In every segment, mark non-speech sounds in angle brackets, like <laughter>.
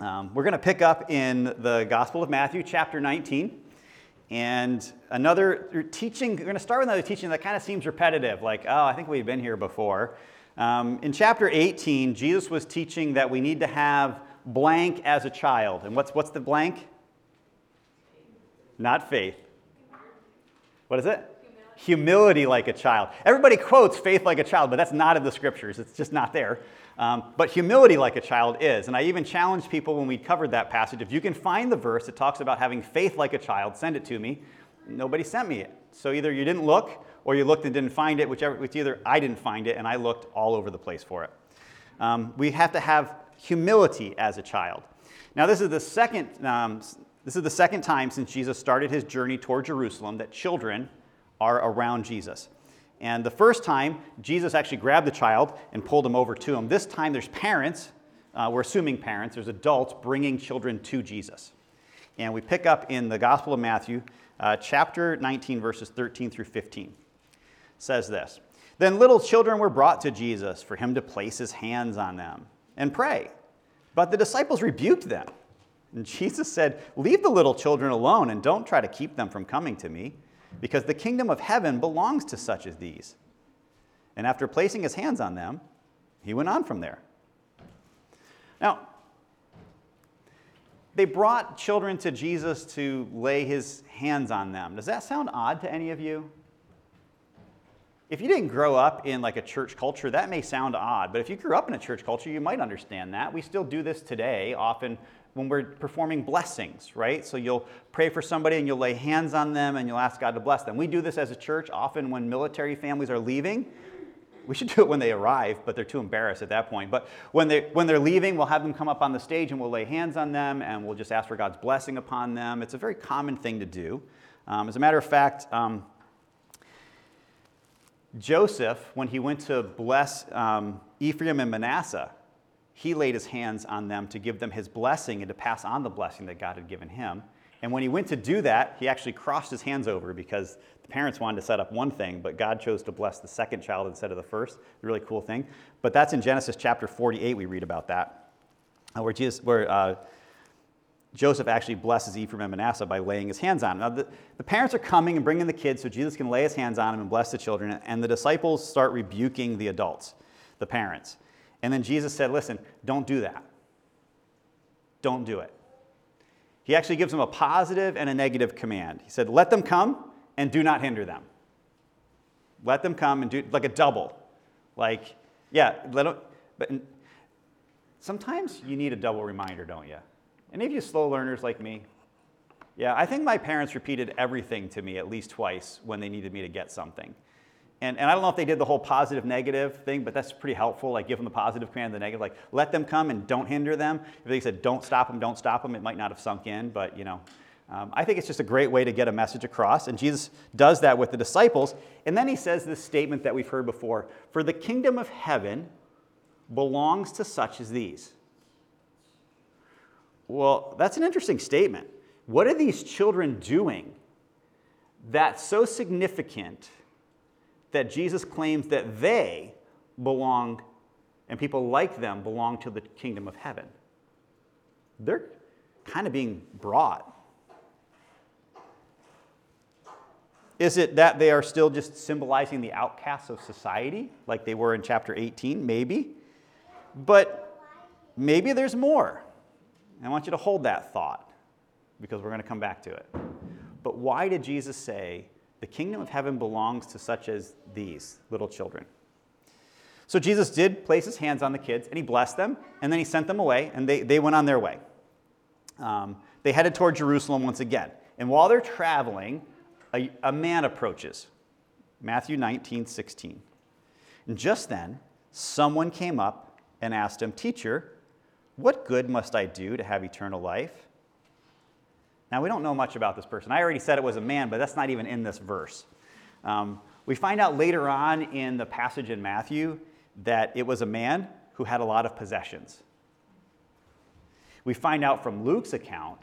Um, we're going to pick up in the Gospel of Matthew, chapter 19. And another teaching, we're going to start with another teaching that kind of seems repetitive, like, oh, I think we've been here before. Um, in chapter 18, Jesus was teaching that we need to have blank as a child. And what's, what's the blank? Not faith. What is it? Humility like a child. Everybody quotes faith like a child, but that's not in the scriptures. It's just not there. Um, but humility like a child is. And I even challenged people when we covered that passage if you can find the verse that talks about having faith like a child, send it to me. Nobody sent me it. So either you didn't look or you looked and didn't find it, whichever, it's either I didn't find it and I looked all over the place for it. Um, we have to have humility as a child. Now, this is the second. Um, this is the second time since Jesus started his journey toward Jerusalem that children are around Jesus. And the first time, Jesus actually grabbed the child and pulled him over to him. This time, there's parents, uh, we're assuming parents, there's adults bringing children to Jesus. And we pick up in the Gospel of Matthew, uh, chapter 19, verses 13 through 15. It says this Then little children were brought to Jesus for him to place his hands on them and pray. But the disciples rebuked them. And Jesus said, Leave the little children alone and don't try to keep them from coming to me because the kingdom of heaven belongs to such as these. And after placing his hands on them, he went on from there. Now, they brought children to Jesus to lay his hands on them. Does that sound odd to any of you? If you didn't grow up in like a church culture, that may sound odd, but if you grew up in a church culture, you might understand that. We still do this today, often when we're performing blessings, right? So you'll pray for somebody and you'll lay hands on them and you'll ask God to bless them. We do this as a church often when military families are leaving. We should <laughs> do it when they arrive, but they're too embarrassed at that point. But when, they, when they're leaving, we'll have them come up on the stage and we'll lay hands on them and we'll just ask for God's blessing upon them. It's a very common thing to do. Um, as a matter of fact, um, Joseph, when he went to bless um, Ephraim and Manasseh, he laid his hands on them to give them his blessing and to pass on the blessing that God had given him. And when he went to do that, he actually crossed his hands over because the parents wanted to set up one thing, but God chose to bless the second child instead of the first. Really cool thing. But that's in Genesis chapter 48, we read about that, uh, where, Jesus, where uh, Joseph actually blesses Ephraim and Manasseh by laying his hands on them. Now, the, the parents are coming and bringing the kids so Jesus can lay his hands on them and bless the children, and the disciples start rebuking the adults, the parents. And then Jesus said, Listen, don't do that. Don't do it. He actually gives them a positive and a negative command. He said, Let them come and do not hinder them. Let them come and do like a double. Like, yeah, let them, but sometimes you need a double reminder, don't you? Any of you slow learners like me? Yeah, I think my parents repeated everything to me at least twice when they needed me to get something. And, and I don't know if they did the whole positive negative thing, but that's pretty helpful. Like give them the positive command, the negative. Like let them come and don't hinder them. If they said don't stop them, don't stop them, it might not have sunk in. But you know, um, I think it's just a great way to get a message across. And Jesus does that with the disciples. And then he says this statement that we've heard before: "For the kingdom of heaven belongs to such as these." Well, that's an interesting statement. What are these children doing that's so significant? That Jesus claims that they belong and people like them belong to the kingdom of heaven. They're kind of being brought. Is it that they are still just symbolizing the outcasts of society, like they were in chapter 18? Maybe. But maybe there's more. I want you to hold that thought because we're going to come back to it. But why did Jesus say the kingdom of heaven belongs to such as these little children. So Jesus did place his hands on the kids and he blessed them, and then he sent them away, and they, they went on their way. Um, they headed toward Jerusalem once again. And while they're traveling, a, a man approaches Matthew 19, 16. And just then, someone came up and asked him, Teacher, what good must I do to have eternal life? Now, we don't know much about this person. I already said it was a man, but that's not even in this verse. Um, we find out later on in the passage in Matthew that it was a man who had a lot of possessions. We find out from Luke's account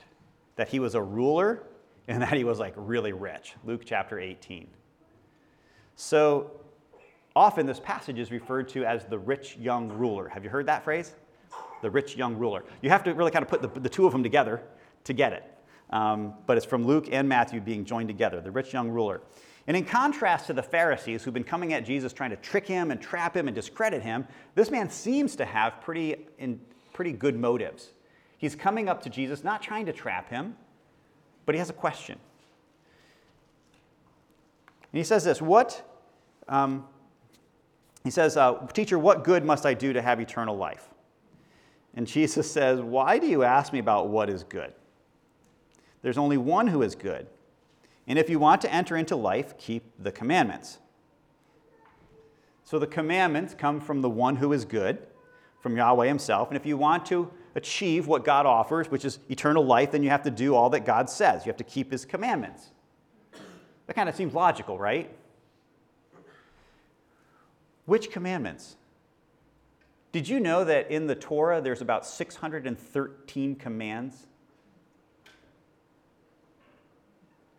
that he was a ruler and <laughs> that he was like really rich. Luke chapter 18. So often this passage is referred to as the rich young ruler. Have you heard that phrase? the rich young ruler. You have to really kind of put the, the two of them together to get it. Um, but it's from Luke and Matthew being joined together, the rich young ruler. And in contrast to the Pharisees who've been coming at Jesus trying to trick him and trap him and discredit him, this man seems to have pretty, in, pretty good motives. He's coming up to Jesus, not trying to trap him, but he has a question. And he says this What, um, he says, uh, Teacher, what good must I do to have eternal life? And Jesus says, Why do you ask me about what is good? There's only one who is good. And if you want to enter into life, keep the commandments. So the commandments come from the one who is good, from Yahweh himself. And if you want to achieve what God offers, which is eternal life, then you have to do all that God says. You have to keep his commandments. That kind of seems logical, right? Which commandments? Did you know that in the Torah there's about 613 commands?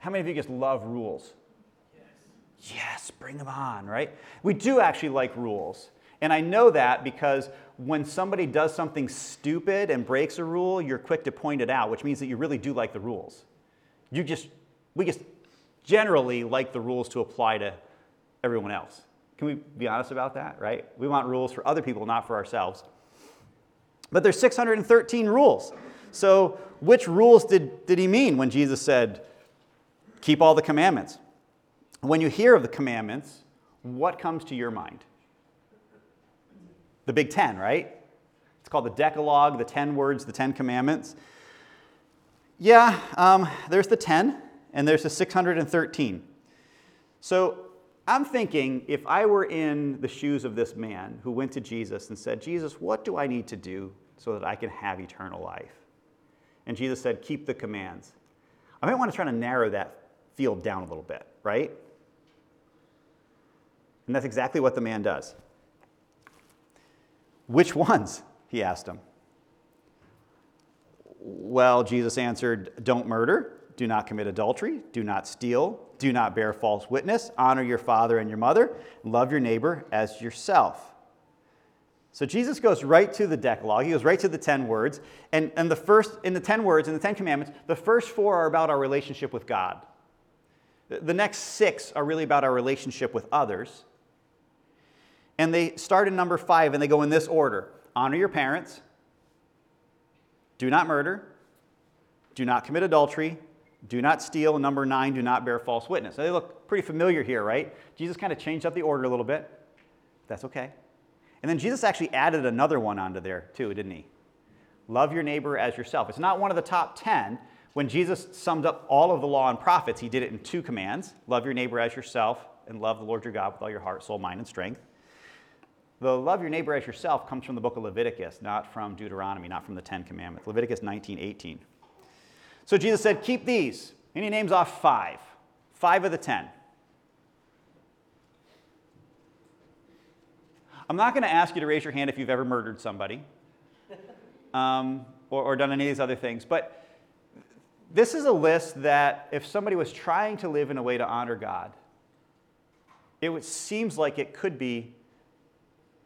How many of you just love rules? Yes. Yes, bring them on, right? We do actually like rules. And I know that because when somebody does something stupid and breaks a rule, you're quick to point it out, which means that you really do like the rules. You just, we just generally like the rules to apply to everyone else. Can we be honest about that, right? We want rules for other people, not for ourselves. But there's 613 rules. So, which rules did, did he mean when Jesus said, keep all the commandments? When you hear of the commandments, what comes to your mind? The Big Ten, right? It's called the Decalogue, the 10 words, the 10 commandments. Yeah, um, there's the 10, and there's the 613. So I'm thinking if I were in the shoes of this man who went to Jesus and said, Jesus, what do I need to do so that I can have eternal life? And Jesus said, Keep the commands. I might want to try to narrow that field down a little bit, right? And that's exactly what the man does. Which ones? He asked him. Well, Jesus answered, Don't murder, do not commit adultery, do not steal, do not bear false witness, honor your father and your mother, love your neighbor as yourself. So Jesus goes right to the Decalogue. He goes right to the 10 words. And, and the first, in the 10 words, in the 10 commandments, the first four are about our relationship with God. The next six are really about our relationship with others. And they start in number five and they go in this order honor your parents, do not murder, do not commit adultery, do not steal. Number nine, do not bear false witness. they look pretty familiar here, right? Jesus kind of changed up the order a little bit. That's okay. And then Jesus actually added another one onto there, too, didn't he? Love your neighbor as yourself. It's not one of the top 10. When Jesus summed up all of the law and prophets, he did it in two commands love your neighbor as yourself, and love the Lord your God with all your heart, soul, mind, and strength. The love your neighbor as yourself comes from the book of Leviticus, not from Deuteronomy, not from the Ten Commandments. Leviticus 19 18. So Jesus said, Keep these. And he names off five, five of the ten. I'm not going to ask you to raise your hand if you've ever murdered somebody um, or, or done any of these other things, but this is a list that if somebody was trying to live in a way to honor God, it seems like it could be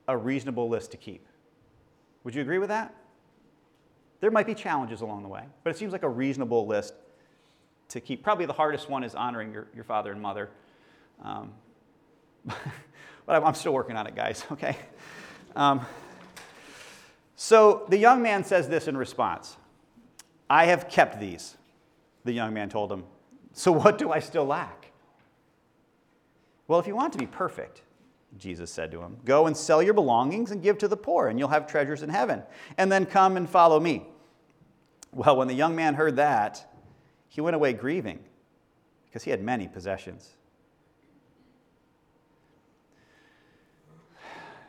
a reasonable list to keep. Would you agree with that? There might be challenges along the way, but it seems like a reasonable list to keep. Probably the hardest one is honoring your, your father and mother. Um, <laughs> but I'm, still working on it, guys, <laughs> okay? Um, so the young man says this in response I have kept these, the young man told him. So what do I still lack? Well, if you want to be perfect, Jesus said to him, Go and sell your belongings and give to the poor, and you'll have treasures in heaven. And then come and follow me. Well, when the young man heard that, he went away grieving because he had many possessions.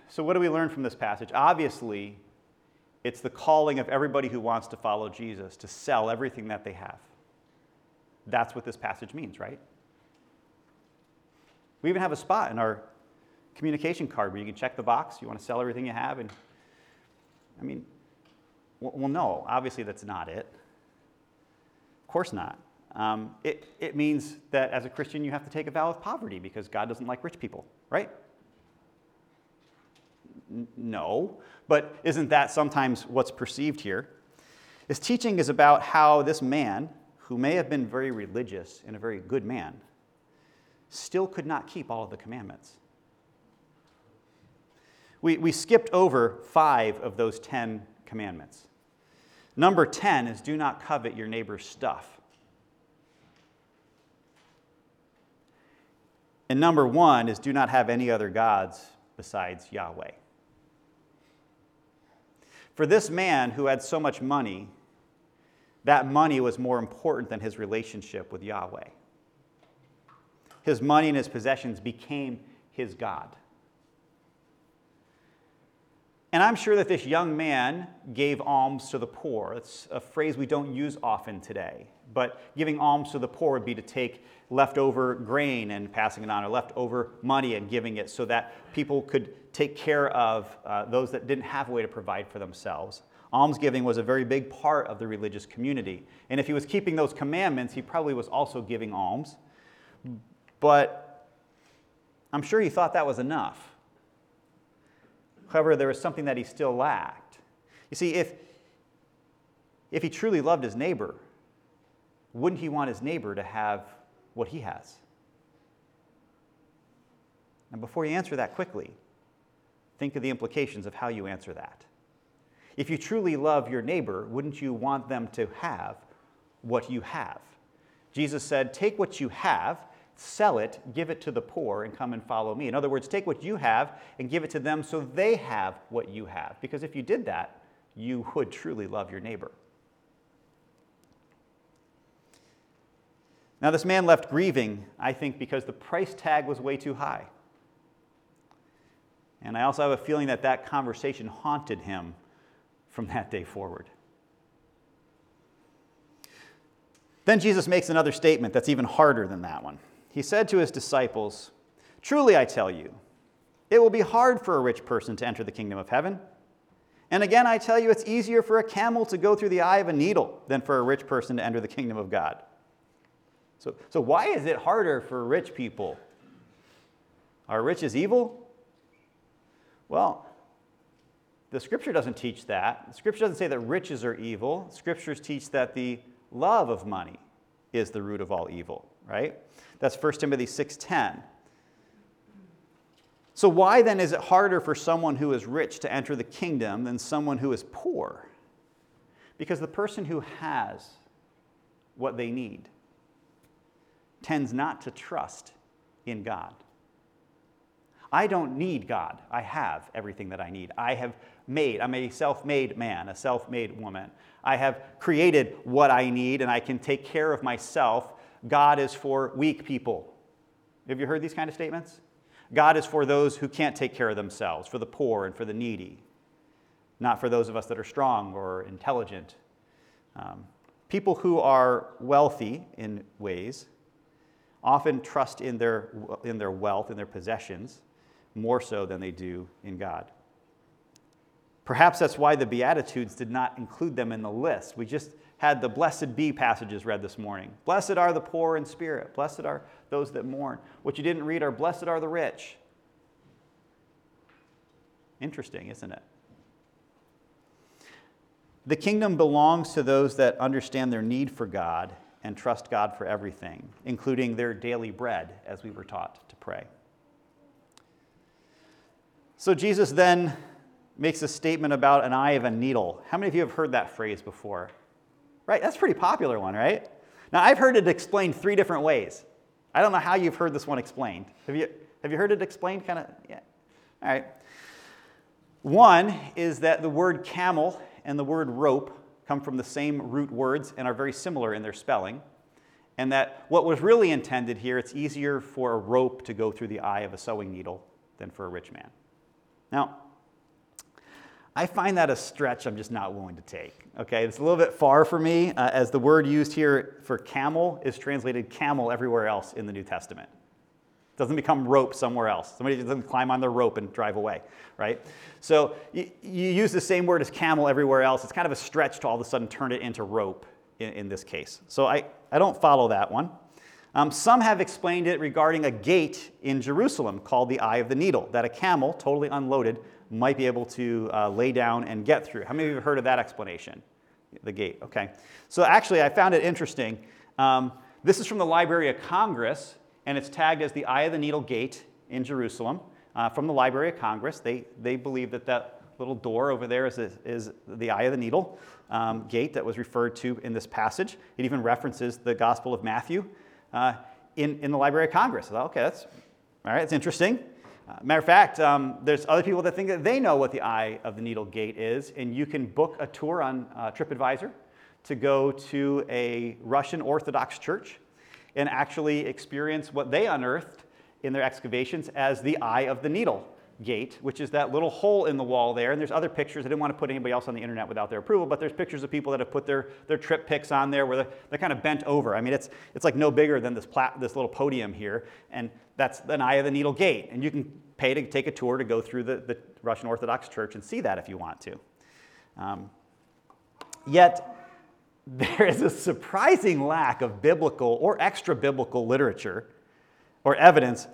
So, what do we learn from this passage? Obviously, it's the calling of everybody who wants to follow Jesus to sell everything that they have. That's what this passage means, right? We even have a spot in our communication card where you can check the box. You want to sell everything you have. And I mean, well, no, obviously that's not it. Of course not. Um, it, it means that as a Christian, you have to take a vow of poverty because God doesn't like rich people, right? N- no. But isn't that sometimes what's perceived here? His teaching is about how this man, who may have been very religious and a very good man, still could not keep all of the commandments. We, we skipped over five of those ten commandments. Number 10 is do not covet your neighbor's stuff. And number one is do not have any other gods besides Yahweh. For this man who had so much money, that money was more important than his relationship with Yahweh. His money and his possessions became his God. And I'm sure that this young man gave alms to the poor. It's a phrase we don't use often today. But giving alms to the poor would be to take leftover grain and passing it on, or leftover money and giving it so that people could take care of uh, those that didn't have a way to provide for themselves. Almsgiving was a very big part of the religious community. And if he was keeping those commandments, he probably was also giving alms. But I'm sure he thought that was enough. However, there was something that he still lacked. You see, if, if he truly loved his neighbor, wouldn't he want his neighbor to have what he has? And before you answer that quickly, think of the implications of how you answer that. If you truly love your neighbor, wouldn't you want them to have what you have? Jesus said, Take what you have sell it, give it to the poor, and come and follow me. In other words, take what you have and give it to them so they have what you have. Because if you did that, you would truly love your neighbor. Now, this man left grieving, I think, because the price tag was way too high. And I also have a feeling that that conversation haunted him from that day forward. Then Jesus makes another statement that's even harder than that one he said to his disciples, Truly I tell you, it will be hard for a rich person to enter the kingdom of heaven. And again, I tell you, it's easier for a camel to go through the eye of a needle than for a rich person to enter the kingdom of God. So, so why is it harder for rich people? Are riches evil? Well, the scripture doesn't teach that. The scripture doesn't say that riches are evil. Scriptures teach that the love of money is the root of all evil, right? That's 1 Timothy 6:10. So why then is it harder for someone who is rich to enter the kingdom than someone who is poor? Because the person who has what they need tends not to trust in God. I don't need God. I have everything that I need. I have made, I'm a self made man, a self made woman. I have created what I need and I can take care of myself God is for weak people. Have you heard these kind of statements? God is for those who can't take care of themselves, for the poor and for the needy, not for those of us that are strong or intelligent. Um, people who are wealthy in ways often trust in their, in their wealth, in their possessions, more so than they do in God. Perhaps that's why the Beatitudes did not include them in the list. We just had the blessed be passages read this morning. Blessed are the poor in spirit. Blessed are those that mourn. What you didn't read are blessed are the rich. Interesting, isn't it? The kingdom belongs to those that understand their need for God and trust God for everything, including their daily bread, as we were taught to pray. So Jesus then makes a statement about an eye of a needle. How many of you have heard that phrase before? Right? That's a pretty popular one, right? Now, I've heard it explained three different ways. I don't know how you've heard this one explained. Have you, have you heard it explained? Kind of, yeah. All right. One is that the word camel and the word rope come from the same root words and are very similar in their spelling. And that what was really intended here, it's easier for a rope to go through the eye of a sewing needle than for a rich man. Now, I find that a stretch I'm just not willing to take. Okay, it's a little bit far for me, uh, as the word used here for camel is translated camel everywhere else in the New Testament. It doesn't become rope somewhere else. Somebody doesn't climb on their rope and drive away, right? So you, you use the same word as camel everywhere else. It's kind of a stretch to all of a sudden turn it into rope in, in this case. So I, I don't follow that one. Um, some have explained it regarding a gate in Jerusalem called the Eye of the Needle, that a camel, totally unloaded, might be able to uh, lay down and get through. How many of you have heard of that explanation? The gate, okay. So actually, I found it interesting. Um, this is from the Library of Congress, and it's tagged as the Eye of the Needle Gate in Jerusalem uh, from the Library of Congress. They, they believe that that little door over there is, a, is the Eye of the Needle um, gate that was referred to in this passage. It even references the Gospel of Matthew uh, in, in the Library of Congress. I thought, okay, that's all right, that's interesting. Uh, matter of fact, um, there's other people that think that they know what the Eye of the Needle Gate is, and you can book a tour on uh, TripAdvisor to go to a Russian Orthodox church and actually experience what they unearthed in their excavations as the Eye of the Needle gate, which is that little hole in the wall there. And there's other pictures. I didn't want to put anybody else on the internet without their approval, but there's pictures of people that have put their, their trip pics on there where they're, they're kind of bent over. I mean, it's, it's like no bigger than this, plat, this little podium here. And that's an Eye of the Needle gate. And you can pay to take a tour to go through the, the Russian Orthodox Church and see that if you want to. Um, yet, <laughs> there is a surprising lack of biblical or extra biblical literature or evidence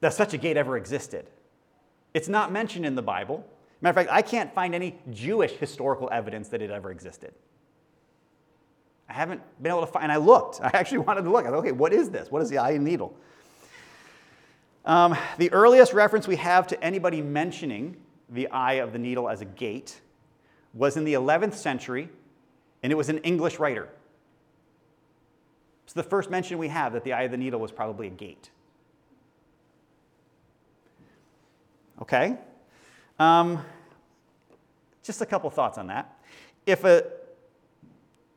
that such a gate ever existed. It's not mentioned in the Bible. Matter of fact, I can't find any Jewish historical evidence that it ever existed. I haven't been able to find, and I looked. <laughs> I actually wanted to look. I thought, okay, what is this? What is the eye and needle? Um, the earliest reference we have to anybody mentioning the eye of the needle as a gate was in the 11th century, and it was an English writer. It's the first mention we have that the eye of the needle was probably a gate. Okay? Um, just a couple thoughts on that. If a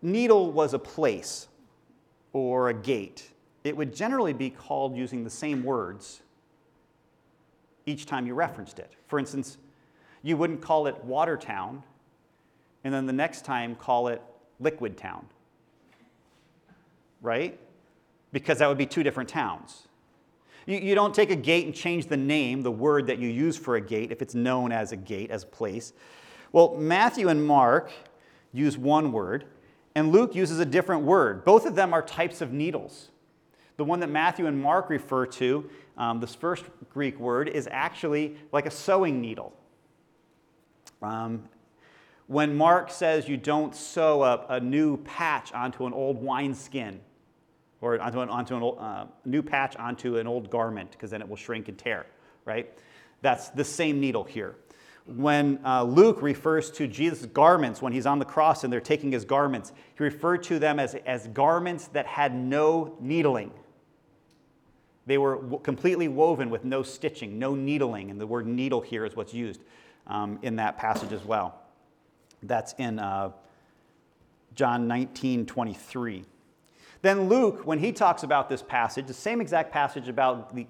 needle was a place or a gate, it would generally be called using the same words each time you referenced it. For instance, you wouldn't call it Watertown and then the next time call it Liquid Town, right? Because that would be two different towns. You, you don't take a gate and change the name, the word that you use for a gate, if it's known as a gate, as a place. Well, Matthew and Mark use one word, and Luke uses a different word. Both of them are types of needles. The one that Matthew and Mark refer to, um, this first Greek word, is actually like a sewing needle. Um, when Mark says you don't sew a, a new patch onto an old wineskin, or onto, an, onto a uh, new patch onto an old garment, because then it will shrink and tear, right? That's the same needle here. When uh, Luke refers to Jesus' garments when he's on the cross and they're taking his garments, he referred to them as, as garments that had no needling. They were w- completely woven with no stitching, no needling, and the word needle here is what's used um, in that passage as well. That's in uh, John 19 23. Then Luke, when he talks about this passage, the same exact passage about the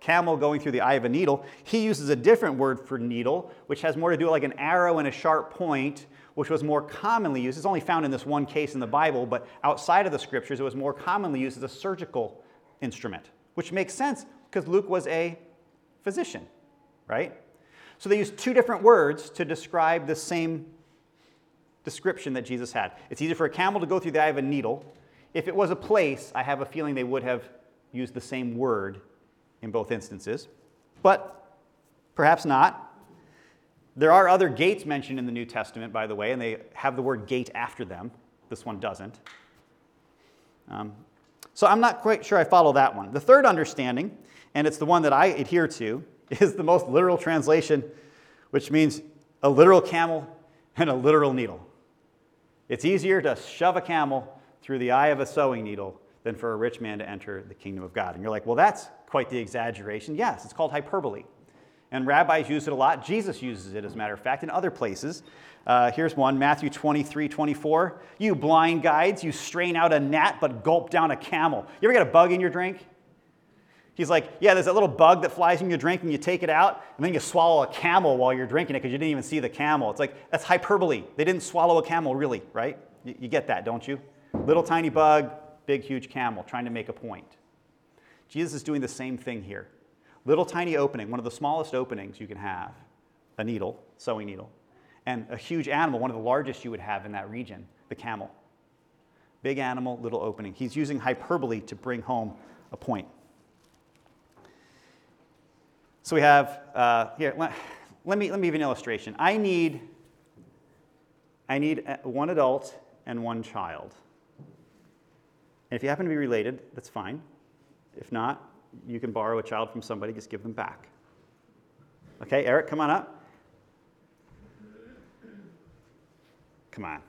camel going through the eye of a needle, he uses a different word for needle, which has more to do with like an arrow and a sharp point, which was more commonly used. It's only found in this one case in the Bible, but outside of the scriptures, it was more commonly used as a surgical instrument, which makes sense because Luke was a physician, right? So they use two different words to describe the same description that Jesus had. It's easier for a camel to go through the eye of a needle if it was a place, I have a feeling they would have used the same word in both instances, but perhaps not. There are other gates mentioned in the New Testament, by the way, and they have the word gate after them. This one doesn't. Um, so I'm not quite sure I follow that one. The third understanding, and it's the one that I adhere to, <laughs> is the most literal translation, which means a literal camel and a literal needle. It's easier to shove a camel through the eye of a sewing needle than for a rich man to enter the kingdom of God. And you're like, well, that's quite the exaggeration. Yes, it's called hyperbole. And rabbis use it a lot. Jesus uses it, as a matter of fact, in other places. Uh, here's one Matthew 23 24. You blind guides, you strain out a gnat but gulp down a camel. You ever get a bug in your drink? He's like, yeah, there's that little bug that flies in your drink and you take it out, and then you swallow a camel while you're drinking it because you didn't even see the camel. It's like, that's hyperbole. They didn't swallow a camel, really, right? You, you get that, don't you? Little tiny bug, big huge camel, trying to make a point. Jesus is doing the same thing here. Little tiny opening, one of the smallest openings you can have, a needle, sewing needle, and a huge animal, one of the largest you would have in that region, the camel. Big animal, little opening. He's using hyperbole to bring home a point. So we have uh, here, let me, let me give you an illustration. I need, I need uh, one adult and one child. And if you happen to be related, that's fine. If not, you can borrow a child from somebody, just give them back. Okay, Eric, come on up. Come on.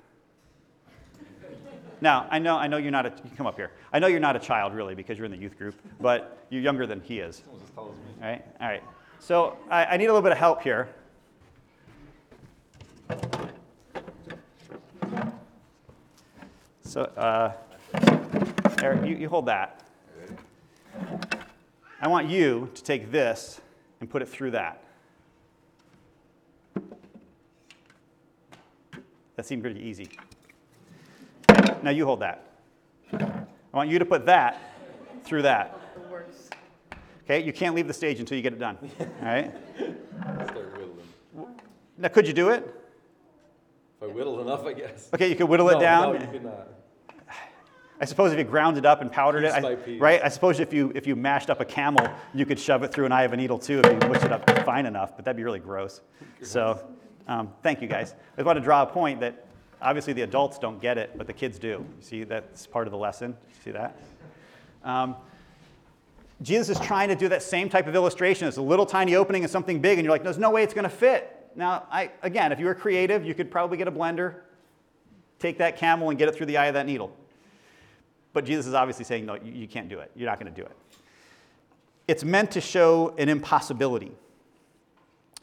Now, I know, I know you're not a, you come up here. I know you're not a child really because you're in the youth group, but you're younger than he is. All right, all right. So I, I need a little bit of help here. So, uh, Eric, you, you hold that. I want you to take this and put it through that. That seemed pretty easy. Now you hold that. I want you to put that through that. Okay, you can't leave the stage until you get it done. All right? Start whittling. Now, could you do it? If I whittle enough, I guess. Okay, you could whittle it down. No, you could not. I suppose if you ground it up and powdered Piece it, I, right? I suppose if you if you mashed up a camel, you could shove it through an eye of a needle too if you whipped it up fine enough. But that'd be really gross. So, um, thank you guys. I just want to draw a point that obviously the adults don't get it, but the kids do. You see, that's part of the lesson. See that? Um, Jesus is trying to do that same type of illustration. It's a little tiny opening and something big, and you're like, there's no way it's going to fit. Now, I, again, if you were creative, you could probably get a blender, take that camel, and get it through the eye of that needle. But Jesus is obviously saying, no, you, can't do it. You're not going to do it. It's meant to show an impossibility.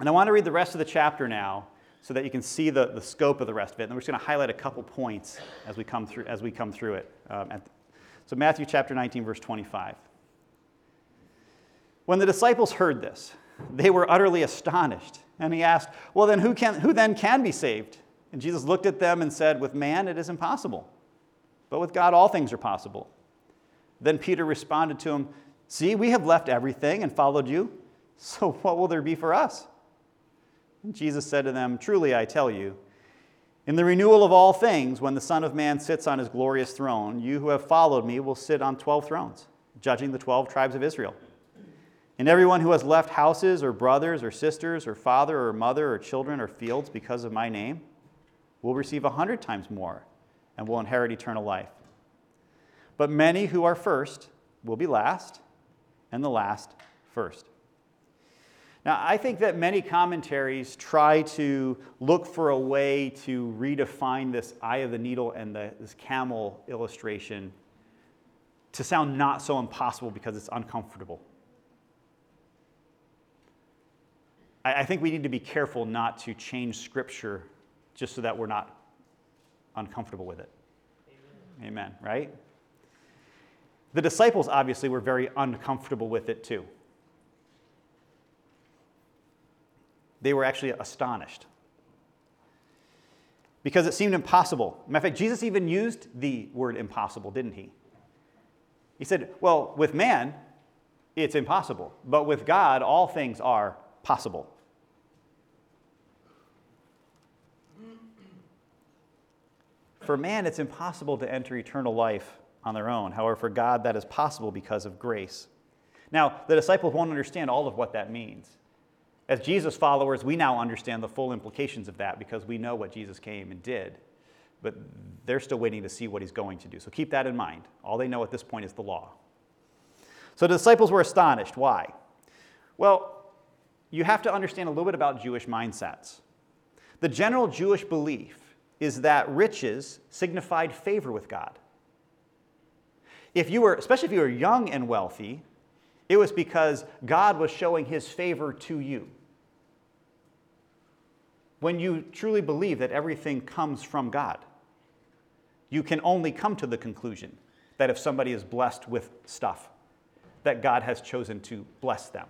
And I want to read the rest of the chapter now so that you can see the, the scope of the rest of it. And we're just going to highlight a couple points as we come through, as we come through it. Um, at, so, Matthew chapter 19, verse 25. When the disciples heard this, they were utterly astonished. And he asked, Well, then who, can, who then can be saved? And Jesus looked at them and said, With man it is impossible, but with God all things are possible. Then Peter responded to him, See, we have left everything and followed you. So <laughs> what will there be for us? And Jesus said to them, Truly I tell you, in the renewal of all things, when the Son of Man sits on his glorious throne, you who have followed me will sit on 12 thrones, judging the 12 tribes of Israel. And everyone who has left houses or brothers or sisters or father or mother or children or fields because of my name will receive a hundred times more and will inherit eternal life. But many who are first will be last, and the last first. Now, I think that many commentaries try to look for a way to redefine this eye of the needle and the, this camel illustration to sound not so impossible because it's uncomfortable. I, I think we need to be careful not to change scripture just so that we're not uncomfortable with it. Amen, Amen right? The disciples obviously were very uncomfortable with it too. They were actually astonished because it seemed impossible. Matter of fact, Jesus even used the word impossible, didn't he? He said, Well, with man, it's impossible, but with God, all things are possible. For man, it's impossible to enter eternal life on their own. However, for God, that is possible because of grace. Now, the disciples won't understand all of what that means. As Jesus followers, we now understand the full implications of that because we know what Jesus came and did. But they're still waiting to see what he's going to do. So keep that in mind. All they know at this point is the law. So the disciples were astonished. Why? Well, you have to understand a little bit about Jewish mindsets. The general Jewish belief is that riches signified favor with God. If you were, especially if you were young and wealthy, it was because God was showing his favor to you. When you truly believe that everything comes from God, you can only come to the conclusion that if somebody is blessed with stuff, that God has chosen to bless them.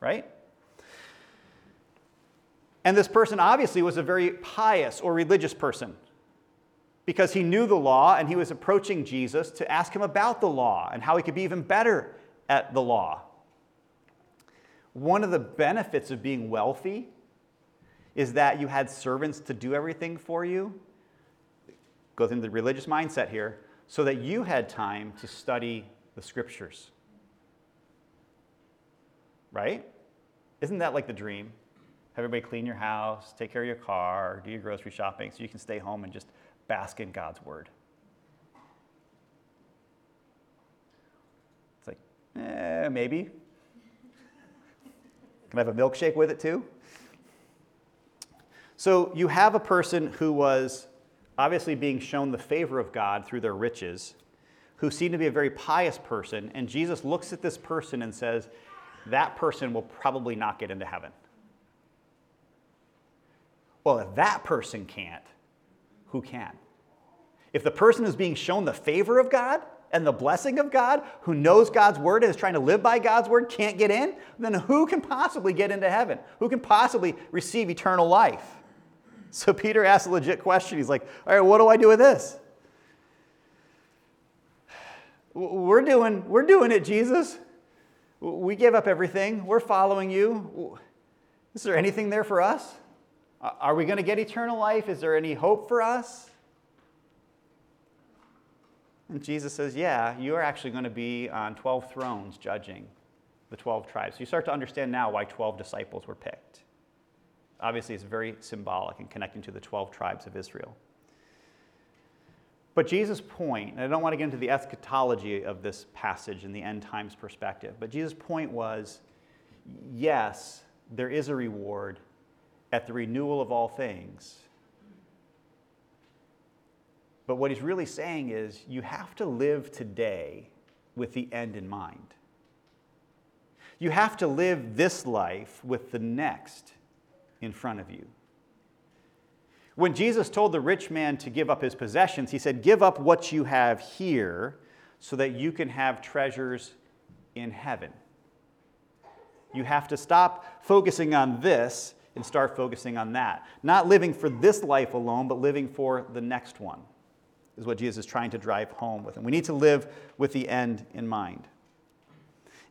Right? And this person obviously was a very pious or religious person because he knew the law and he was approaching Jesus to ask him about the law and how he could be even better at the law. One of the benefits of being wealthy is that you had servants to do everything for you. Go into the religious mindset here, so that you had time to study the scriptures. Right? Isn't that like the dream? Have everybody clean your house, take care of your car, do your grocery shopping so you can stay home and just bask in God's word. It's like, eh, maybe. Can I have a milkshake with it too? So you have a person who was obviously being shown the favor of God through their riches, who seemed to be a very pious person, and Jesus looks at this person and says, That person will probably not get into heaven. Well, if that person can't, who can? If the person who's being shown the favor of God and the blessing of God, who knows God's word and is trying to live by God's word, can't get in, then who can possibly get into heaven? Who can possibly receive eternal life? <laughs> So Peter asks a legit question. He's like, All right, what do I do with this? <sighs> We're doing, we're doing it, Jesus. We gave up everything. We're following you. Is there anything there for us? Uh, are we going to get eternal life? Is there any hope for us? And Jesus says, Yeah, you are actually going to be on 12 thrones judging the 12 tribes. So you start to understand now why 12 disciples were picked. Obviously, it's very symbolic and connecting to the 12 tribes of Israel. But Jesus' point, and I don't want to get into the eschatology of this passage in the end times perspective, but Jesus' point was yes, there is a reward at the renewal of all things. But what he's really saying is you have to live today with the end in mind. You have to live this life with the next in front of you. When Jesus told the rich man to give up his possessions, he said, Give up what you have here so that you can have treasures in heaven. You have to stop focusing on this and start focusing on that. Not living for this life alone, but living for the next one, is what Jesus is trying to drive home with. And we need to live with the end in mind.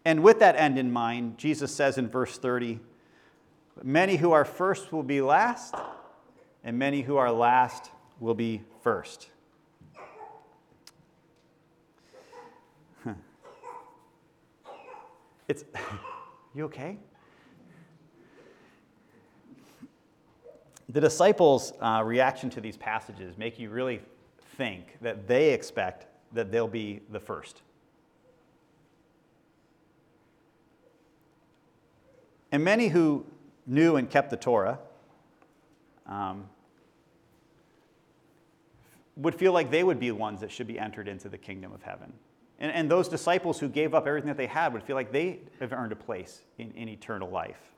And with that end in mind, Jesus says in verse 30, Many who are first will be last, and many who are last will be first. <laughs> It's, <laughs> you okay? The disciples' uh, reaction to these passages make you really think that they expect that they'll be the first. And many who knew and kept the Torah um, would feel like they would be ones that should be entered into the kingdom of heaven. And, and those disciples who gave up everything that they had would feel like they have earned a place in, in eternal life.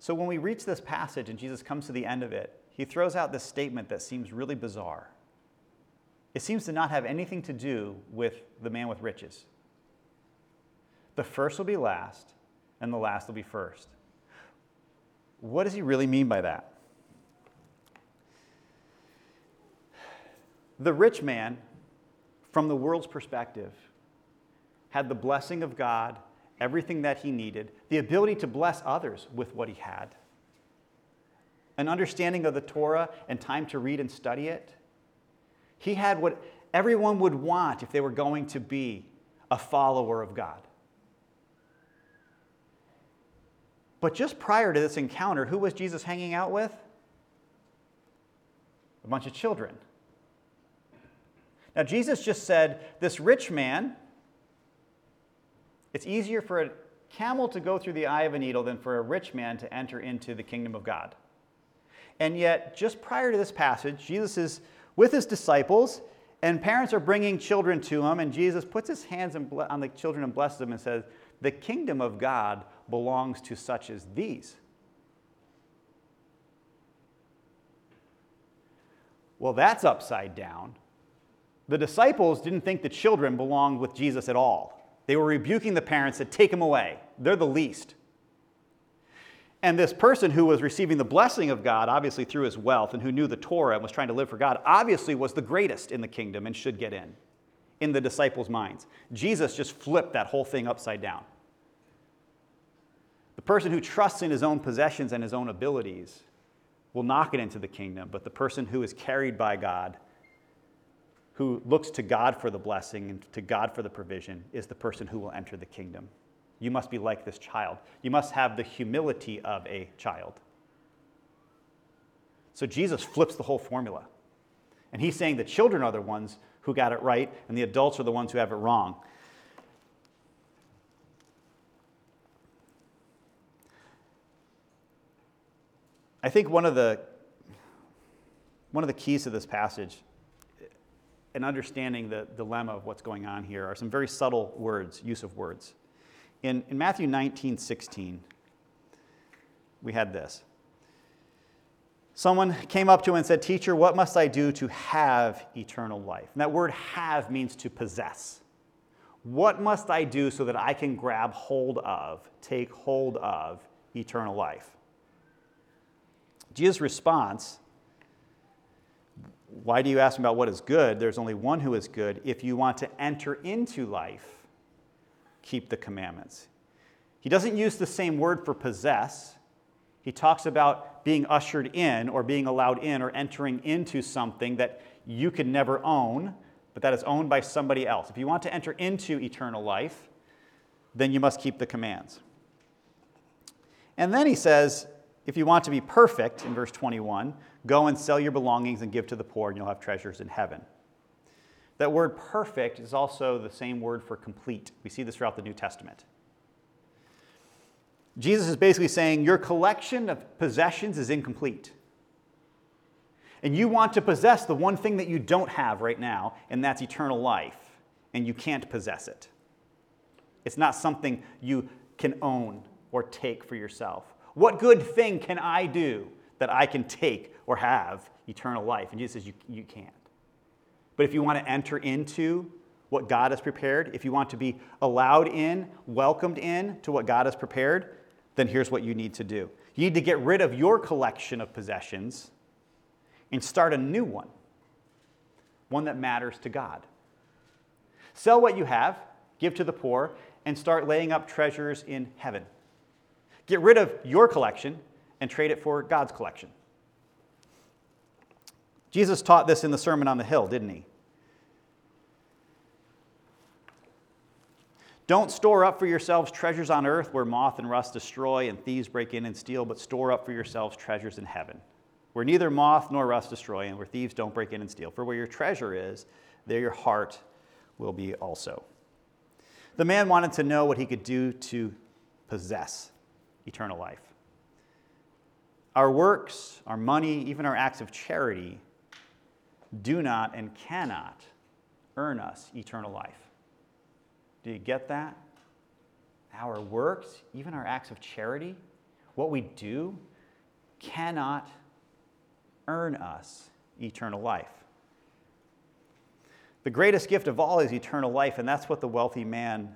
So when we reach this passage and Jesus comes to the end of it, he throws out this statement that seems really bizarre. It seems to not have anything to do with the man with riches. The first will be last, and the last will be first. What does he really mean by that? The rich man, from the world's perspective, had the blessing of God, everything that he needed, the ability to bless others with what he had, an understanding of the Torah and time to read and study it. He had what everyone would want if they were going to be a follower of God. But just prior to this encounter, who was Jesus hanging out with? A bunch of children. Now, Jesus just said, This rich man, it's easier for a camel to go through the eye of a needle than for a rich man to enter into the kingdom of God. And yet, just prior to this passage, Jesus is with his disciples, and parents are bringing children to him, and Jesus puts his hands on the children and blesses them and says, The kingdom of God belongs to such as these. Well, that's upside down. The disciples didn't think the children belonged with Jesus at all. They were rebuking the parents that take them away. They're the least. And this person who was receiving the blessing of God, obviously through his wealth, and who knew the Torah and was trying to live for God, obviously was the greatest in the kingdom and should get in, in the disciples' minds. Jesus just flipped that whole thing upside down. The person who trusts in his own possessions and his own abilities will not get into the kingdom, but the person who is carried by God, who looks to God for the blessing and to God for the provision, is the person who will enter the kingdom. You must be like this child. You must have the humility of a child. So Jesus flips the whole formula. And he's saying the children are the ones who got it right, and the adults are the ones who have it wrong. I think one of the one of the keys to this passage and understanding the dilemma of what's going on here are some very subtle words, use of words. In, in Matthew 19, 16, we had this. Someone came up to him and said, Teacher, what must I do to have eternal life? And that word have means to possess. What must I do so that I can grab hold of, take hold of eternal life? Jesus' response why do you ask about what is good? There's only one who is good. If you want to enter into life, keep the commandments. He doesn't use the same word for possess. He talks about being ushered in or being allowed in or entering into something that you could never own, but that is owned by somebody else. If you want to enter into eternal life, then you must keep the commands. And then he says, if you want to be perfect, in verse 21, go and sell your belongings and give to the poor, and you'll have treasures in heaven. That word perfect is also the same word for complete. We see this throughout the New Testament. Jesus is basically saying your collection of possessions is incomplete. And you want to possess the one thing that you don't have right now, and that's eternal life, and you can't possess it. It's not something you can own or take for yourself. What good thing can I do that I can take or have eternal life? And Jesus says, You, you can't. But if you want to enter into what God has prepared, if you want to be allowed in, welcomed in to what God has prepared, then here's what you need to do. You need to get rid of your collection of possessions and start a new one, one that matters to God. Sell what you have, give to the poor, and start laying up treasures in heaven. Get rid of your collection and trade it for God's collection. Jesus taught this in the Sermon on the Hill, didn't he? Don't store up for yourselves treasures on earth where moth and rust destroy and thieves break in and steal, but store up for yourselves treasures in heaven, where neither moth nor rust destroy and where thieves don't break in and steal. For where your treasure is, there your heart will be also. The man wanted to know what he could do to possess eternal life. Our works, our money, even our acts of charity do not and cannot earn us eternal life. Do you get that? Our works, even our acts of charity, what we do, cannot earn us eternal life. The greatest gift of all is eternal life, and that's what the wealthy man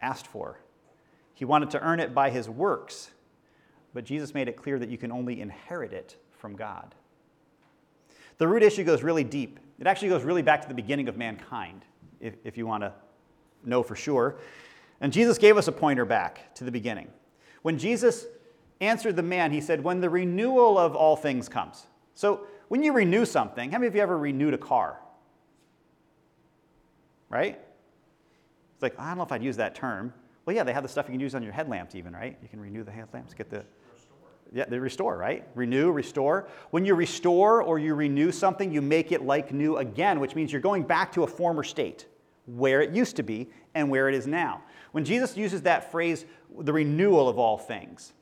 asked for. He wanted to earn it by his works, but Jesus made it clear that you can only inherit it from God. The root issue goes really deep. It actually goes really back to the beginning of mankind, if, if you want to know for sure. And Jesus gave us a pointer back to the beginning. When Jesus answered the man, he said, When the renewal of all things comes. So, when you renew something, how many of you ever renewed a car? Right? It's like, I don't know if I'd use that term. Well, yeah, they have the stuff you can use on your headlamps, even, right? You can renew the headlamps, get the. Yeah, they restore, right? Renew, restore. When you restore or you renew something, you make it like new again, which means you're going back to a former state where it used to be and where it is now. When Jesus uses that phrase, the renewal of all things,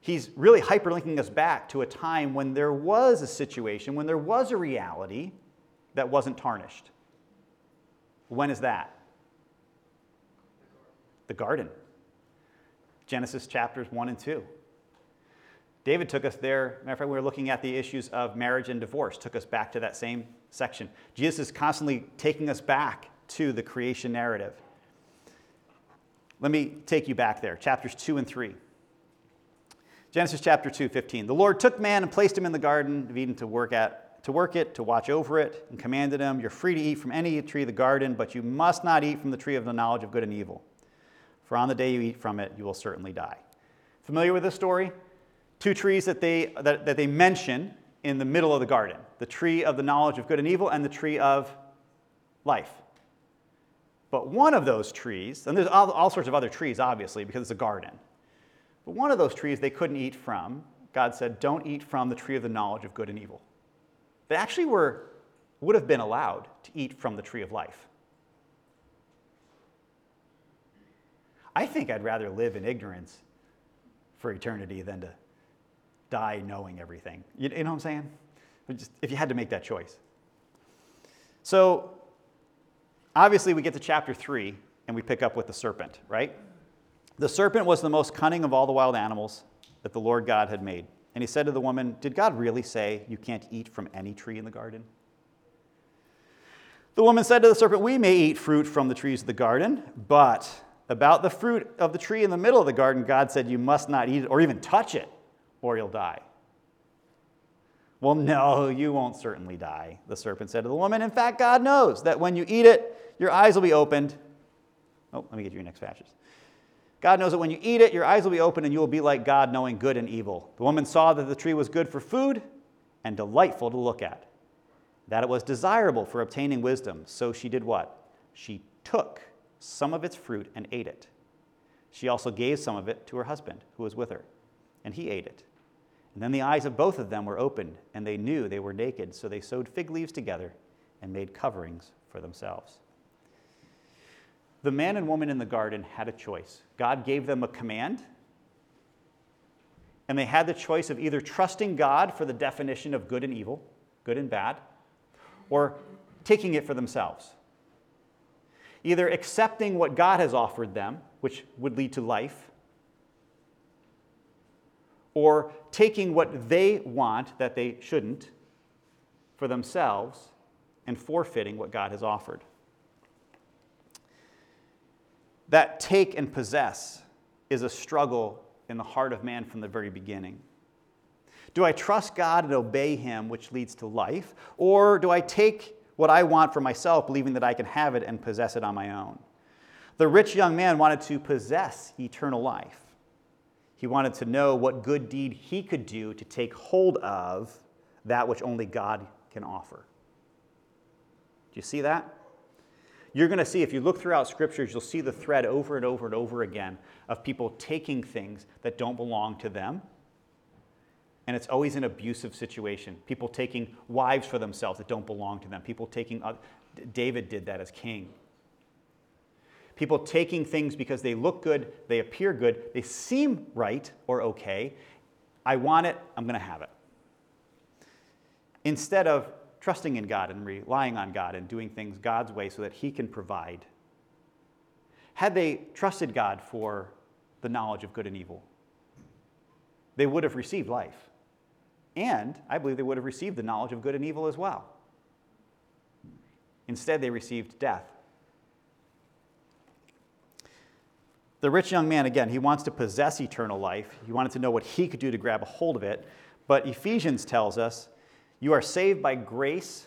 he's really hyperlinking us back to a time when there was a situation, when there was a reality that wasn't tarnished. When is that? The garden. Genesis chapters 1 and 2. David took us there. Matter of fact, we were looking at the issues of marriage and divorce, took us back to that same section. Jesus is constantly taking us back to the creation narrative. Let me take you back there, chapters 2 and 3. Genesis chapter 2, 15. The Lord took man and placed him in the garden of Eden to work at to work it, to watch over it, and commanded him, You're free to eat from any tree of the garden, but you must not eat from the tree of the knowledge of good and evil for on the day you eat from it, you will certainly die. Familiar with this story? Two trees that they, that, that they mention in the middle of the garden the tree of the knowledge of good and evil and the tree of life. But one of those trees, and there's all, all sorts of other trees, obviously, because it's a garden. But one of those trees they couldn't eat from, God said, don't eat from the tree of the knowledge of good and evil. They actually were, would have been allowed to eat from the tree of life. I think I'd rather live in ignorance for eternity than to die knowing everything. You, you know what I'm saying? Just, if you had to make that choice. So, obviously, we get to chapter 3 and we pick up with the serpent, right? The serpent was the most cunning of all the wild animals that the Lord God had made. And he said to the woman, Did God really say you can't eat from any tree in the garden? The woman said to the serpent, We may eat fruit from the trees of the garden, but about the fruit of the tree in the middle of the garden, God said, You must not eat it or even touch it, or you'll die. Well, no, you won't certainly die, the serpent said to the woman. In fact, God knows that when you eat it, your eyes will be opened. Oh, let me get you your next passage. God knows that when you eat it, your eyes will be opened and you will be like God, knowing good and evil. The woman saw that the tree was good for food and delightful to look at, that it was desirable for obtaining wisdom. So she did what? She took some of its fruit and ate it. She also gave some of it to her husband, who was with her, and he ate it. And then the eyes of both of them were opened, and they knew they were naked, so they sewed fig leaves together and made coverings for themselves. The man and woman in the garden had a choice. God gave them a command, and they had the choice of either trusting God for the definition of good and evil, good and bad, or taking it for themselves either accepting what God has offered them, which would lead to life, or taking what they want that they shouldn't for themselves and forfeiting what God has offered. That take and possess is a struggle in the heart of man from the very beginning. Do I trust God and obey Him, which leads to life? Or do I take what I want for myself, believing that I can have it and possess it on my own. The rich young man wanted to possess eternal life. He wanted to know what good deed he could do to take hold of that which only God can offer. Do you see that? You're going to see, if you look throughout scriptures, you'll see the thread over and over and over again of people taking things that don't belong to them and it's always an abusive situation. People taking wives for themselves that don't belong to them. People taking, David did that as king. People taking things because they look good, they appear good, they seem right or okay. I want it, I'm going to have it. Instead of trusting in God and relying on God and doing things God's way so that He can provide. Had they trusted God for the knowledge of good and evil, they would have received life. And I believe they would have received the knowledge of good and evil as well. Instead, they received death. The rich young man, again, he wants to possess eternal life. He wanted to know what he could do to grab a hold of it. But Ephesians tells us you are saved by grace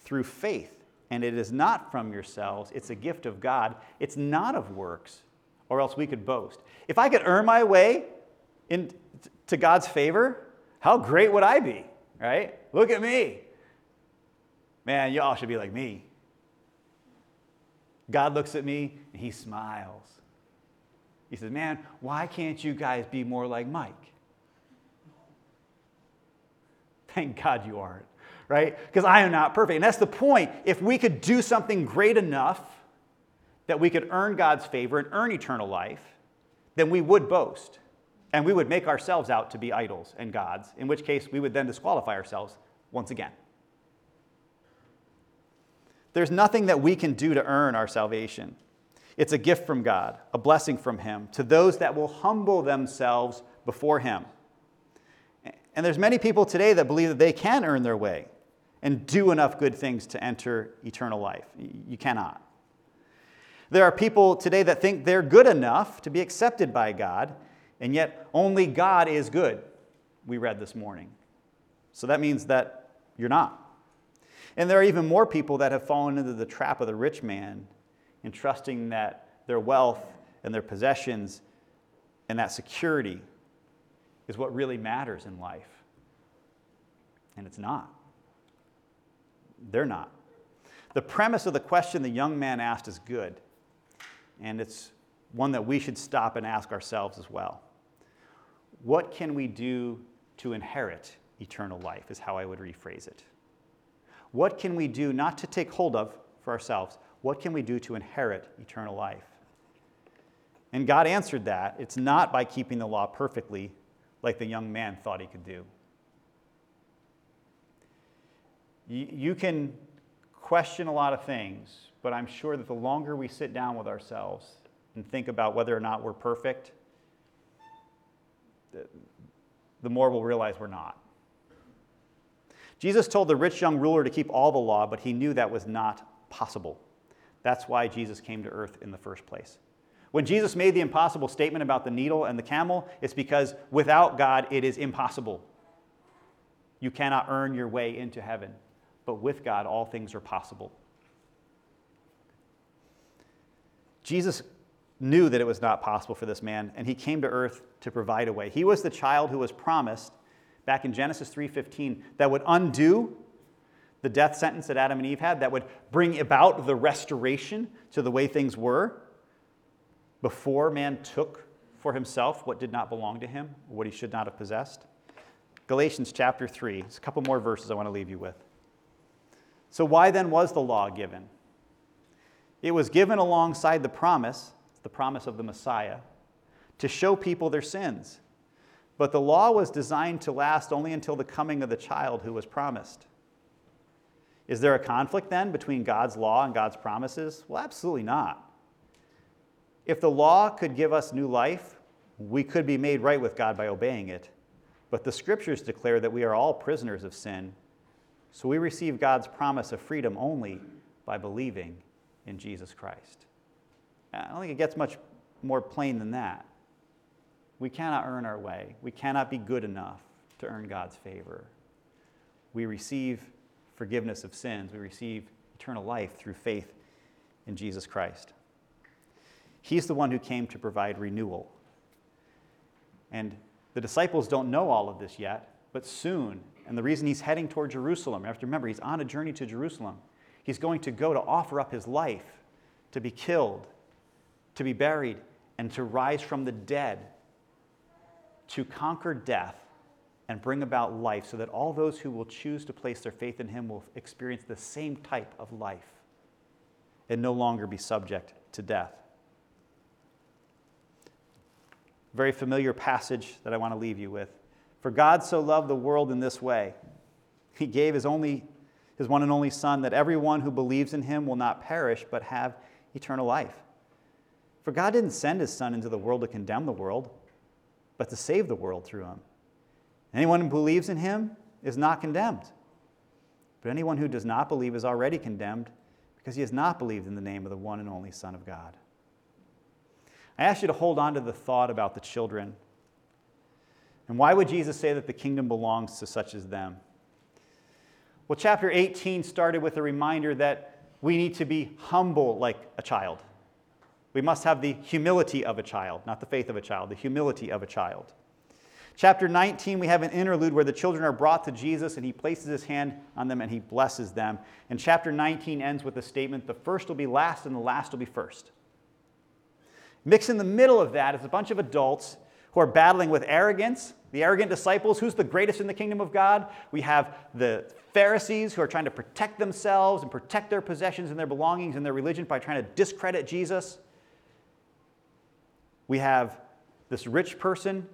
through faith. And it is not from yourselves, it's a gift of God. It's not of works, or else we could boast. If I could earn my way into God's favor, how great would I be, right? Look at me. Man, y'all should be like me. God looks at me and he smiles. He says, Man, why can't you guys be more like Mike? Thank God you aren't, right? Because I am not perfect. And that's the point. If we could do something great enough that we could earn God's favor and earn eternal life, then we would boast. And we would make ourselves out to be idols and gods, in which case we would then disqualify ourselves once again. There's nothing that we can do to earn our salvation. It's a gift from God, a blessing from Him to those that will humble themselves before Him. And there's many people today that believe that they can earn their way and do enough good things to enter eternal life. You cannot. There are people today that think they're good enough to be accepted by God and yet, only God is good, we read this morning. So that means that you're not. And there are even more people that have fallen into the trap of the rich man in trusting that their wealth and their possessions and that security is what really matters in life. And it's not. They're not. The premise of the question the young man asked is good, and it's one that we should stop and ask ourselves as well. What can we do to inherit eternal life, is how I would rephrase it. What can we do, not to take hold of for ourselves, what can we do to inherit eternal life? And God answered that. It's not by keeping the law perfectly, like the young man thought he could do. You can question a lot of things, but I'm sure that the longer we sit down with ourselves and think about whether or not we're perfect, the more we'll realize we're not. Jesus told the rich young ruler to keep all the law, but he knew that was not possible. That's why Jesus came to earth in the first place. When Jesus made the impossible statement about the needle and the camel, it's because without God, it is impossible. You cannot earn your way into heaven, but with God, all things are possible. Jesus knew that it was not possible for this man, and he came to earth to provide a way. He was the child who was promised back in Genesis 3:15 that would undo the death sentence that Adam and Eve had, that would bring about the restoration to the way things were before man took for himself what did not belong to him, what he should not have possessed. Galatians chapter 3. There's a couple more verses I want to leave you with. So, why then was the law given? It was given alongside the promise, the promise of the Messiah, to show people their sins. But the law was designed to last only until the coming of the child who was promised. Is there a conflict then between God's law and God's promises? Well, absolutely not. If the law could give us new life, we could be made right with God by obeying it. But the scriptures declare that we are all prisoners of sin. So we receive God's promise of freedom only by believing in Jesus Christ. I don't think it gets much more plain than that. We cannot earn our way, we cannot be good enough to earn God's favor. We receive forgiveness of sins, we receive eternal life through faith in Jesus Christ. He's the one who came to provide renewal. And the disciples don't know all of this yet, but soon, and the reason he's heading toward Jerusalem, you have to remember, he's on a journey to Jerusalem. He's going to go to offer up his life, to be killed, to be buried, and to rise from the dead, to conquer death and bring about life so that all those who will choose to place their faith in him will experience the same type of life and no longer be subject to death very familiar passage that I want to leave you with. For God so loved the world in this way, he gave his only his one and only son that everyone who believes in him will not perish but have eternal life. For God didn't send his son into the world to condemn the world, but to save the world through him. Anyone who believes in him is not condemned. But anyone who does not believe is already condemned because he has not believed in the name of the one and only Son of God. I ask you to hold on to the thought about the children. And why would Jesus say that the kingdom belongs to such as them? Well, chapter 18 started with a reminder that we need to be humble like a child. We must have the humility of a child, not the faith of a child, the humility of a child. Chapter 19, we have an interlude where the children are brought to Jesus and he places his hand on them and he blesses them. And chapter 19 ends with the statement the first will be last and the last will be first. Mix in the middle of that is a bunch of adults who are battling with arrogance, the arrogant disciples. Who's the greatest in the kingdom of God? We have the Pharisees who are trying to protect themselves and protect their possessions and their belongings and their religion by trying to discredit Jesus. We have this rich person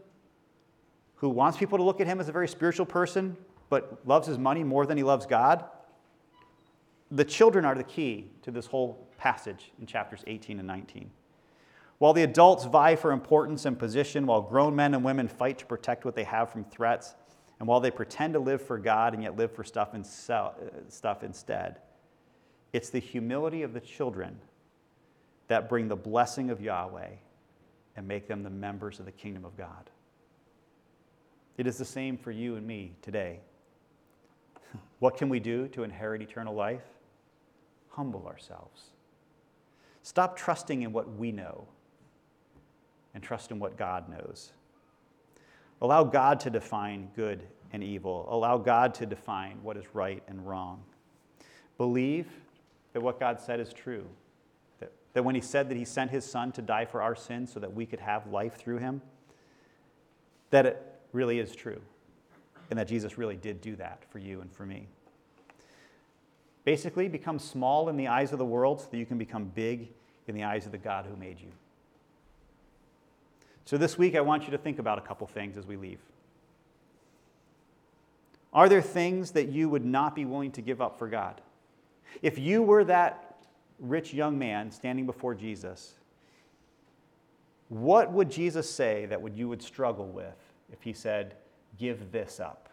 who wants people to look at him as a very spiritual person, but loves his money more than he loves God. The children are the key to this whole passage in chapters 18 and 19. While the adults vie for importance and position, while grown men and women fight to protect what they have from threats, and while they pretend to live for God and yet live for stuff, in uh, stuff instead, it's the humility of the children that bring the blessing of Yahweh and make them the members of the kingdom of God. It is the same for you and me today. <laughs> What can we do to inherit eternal life? Humble ourselves. Stop trusting in what we know and trust in what God knows. Allow God to define good and evil. Allow God to define what is right and wrong. Believe that what God said is true. That, when He said that He sent His Son to die for our sins so that we could have life through Him, that it really is true. And that Jesus really did do that for you and for me. Basically, become small in the eyes of the world so that you can become big in the eyes of the God who made you. So, this week, I want you to think about a couple things as we leave. Are there things that you would not be willing to give up for God? If you were that rich young man standing before Jesus, what would Jesus say that would, you would struggle with if he said, Give this up?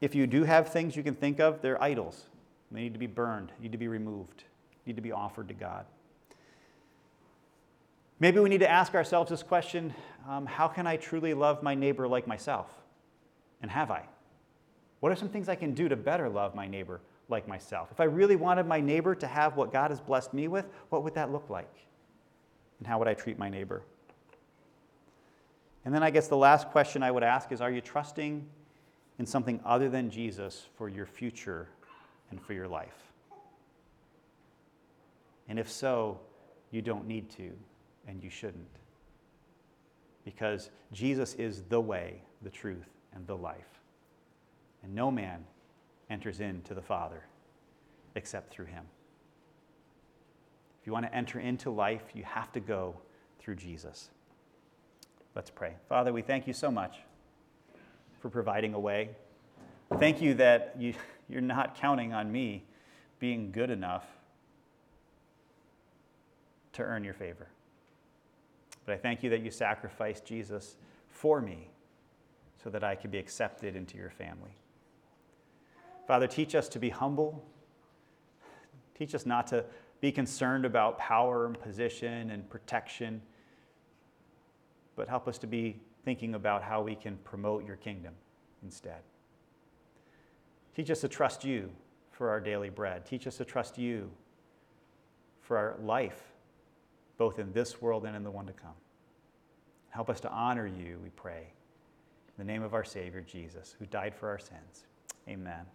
If you do have things you can think of, they're idols. They need to be burned, need to be removed, need to be offered to God. Maybe we need to ask ourselves this question um, How can I truly love my neighbor like myself? And have I? What are some things I can do to better love my neighbor like myself? If I really wanted my neighbor to have what God has blessed me with, what would that look like? And how would I treat my neighbor? And then I guess the last question I would ask is Are you trusting in something other than Jesus for your future and for your life? And if so, you don't need to and you shouldn't. Because Jesus is the way, the truth, and the life. And no man enters into the Father except through him. If you want to enter into life, you have to go through Jesus. Let's pray. Father, we thank you so much for providing a way. Thank you that you, <laughs> you're not counting on me being good enough to earn your favor. But I thank you that you sacrificed Jesus for me so that I could be accepted into your family. Father, teach us to be humble. Teach us not to be concerned about power and position and protection, but help us to be thinking about how we can promote your kingdom instead. Teach us to trust you for our daily bread. Teach us to trust you for our life, both in this world and in the one to come. Help us to honor you, we pray. In the name of our Savior, Jesus, who died for our sins. Amen.